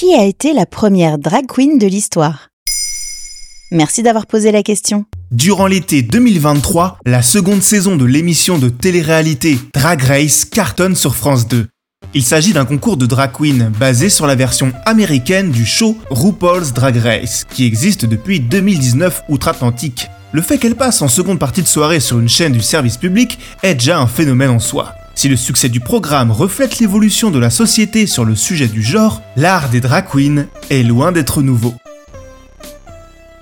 Qui a été la première drag queen de l'histoire Merci d'avoir posé la question. Durant l'été 2023, la seconde saison de l'émission de télé-réalité Drag Race cartonne sur France 2. Il s'agit d'un concours de drag queen basé sur la version américaine du show RuPaul's Drag Race, qui existe depuis 2019 outre-Atlantique. Le fait qu'elle passe en seconde partie de soirée sur une chaîne du service public est déjà un phénomène en soi. Si le succès du programme reflète l'évolution de la société sur le sujet du genre, l'art des drag queens est loin d'être nouveau.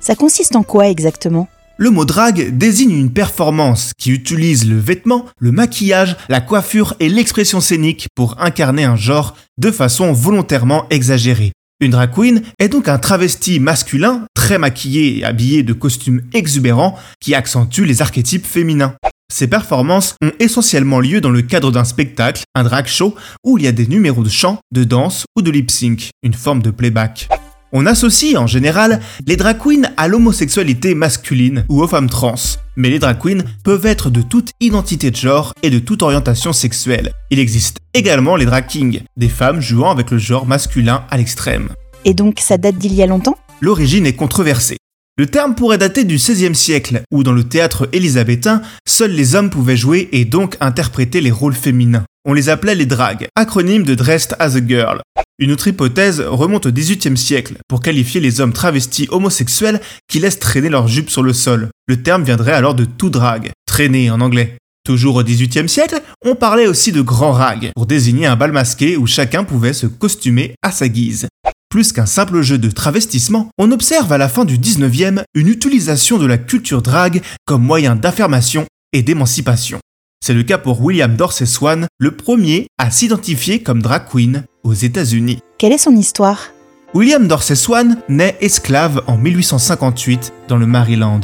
Ça consiste en quoi exactement? Le mot drag désigne une performance qui utilise le vêtement, le maquillage, la coiffure et l'expression scénique pour incarner un genre de façon volontairement exagérée. Une drag queen est donc un travesti masculin, très maquillé et habillé de costumes exubérants qui accentuent les archétypes féminins. Ces performances ont essentiellement lieu dans le cadre d'un spectacle, un drag show, où il y a des numéros de chant, de danse ou de lip sync, une forme de playback. On associe en général les drag queens à l'homosexualité masculine ou aux femmes trans, mais les drag queens peuvent être de toute identité de genre et de toute orientation sexuelle. Il existe également les drag kings, des femmes jouant avec le genre masculin à l'extrême. Et donc ça date d'il y a longtemps? L'origine est controversée. Le terme pourrait dater du XVIe siècle, où dans le théâtre élisabétain, seuls les hommes pouvaient jouer et donc interpréter les rôles féminins. On les appelait les drags, acronyme de Dressed as a Girl. Une autre hypothèse remonte au XVIIIe siècle pour qualifier les hommes travestis homosexuels qui laissent traîner leurs jupes sur le sol. Le terme viendrait alors de tout drag, traîner en anglais. Toujours au XVIIIe siècle, on parlait aussi de grand rag pour désigner un bal masqué où chacun pouvait se costumer à sa guise. Plus qu'un simple jeu de travestissement, on observe à la fin du 19e une utilisation de la culture drag comme moyen d'affirmation et d'émancipation. C'est le cas pour William Dorsey Swan, le premier à s'identifier comme drag queen aux États-Unis. Quelle est son histoire? William Dorsey Swan naît esclave en 1858 dans le Maryland.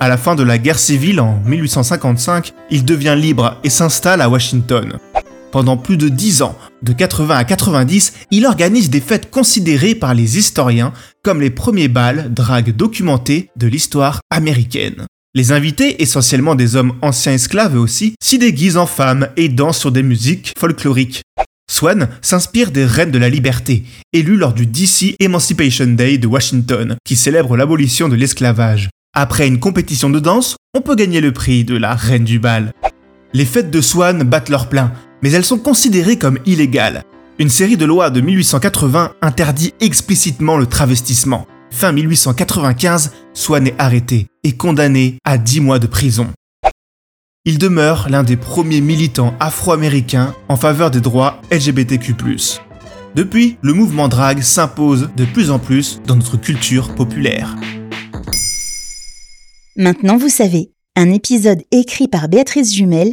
À la fin de la guerre civile en 1855, il devient libre et s'installe à Washington. Pendant plus de 10 ans, de 80 à 90, il organise des fêtes considérées par les historiens comme les premiers bals drag documentés de l'histoire américaine. Les invités, essentiellement des hommes anciens esclaves aussi, s'y déguisent en femmes et dansent sur des musiques folkloriques. Swan s'inspire des reines de la liberté, élues lors du DC Emancipation Day de Washington, qui célèbre l'abolition de l'esclavage. Après une compétition de danse, on peut gagner le prix de la reine du bal. Les fêtes de Swan battent leur plein, mais elles sont considérées comme illégales. Une série de lois de 1880 interdit explicitement le travestissement. Fin 1895, Swan est arrêté et condamné à 10 mois de prison. Il demeure l'un des premiers militants afro-américains en faveur des droits LGBTQ. Depuis, le mouvement drag s'impose de plus en plus dans notre culture populaire. Maintenant vous savez, un épisode écrit par Béatrice Jumel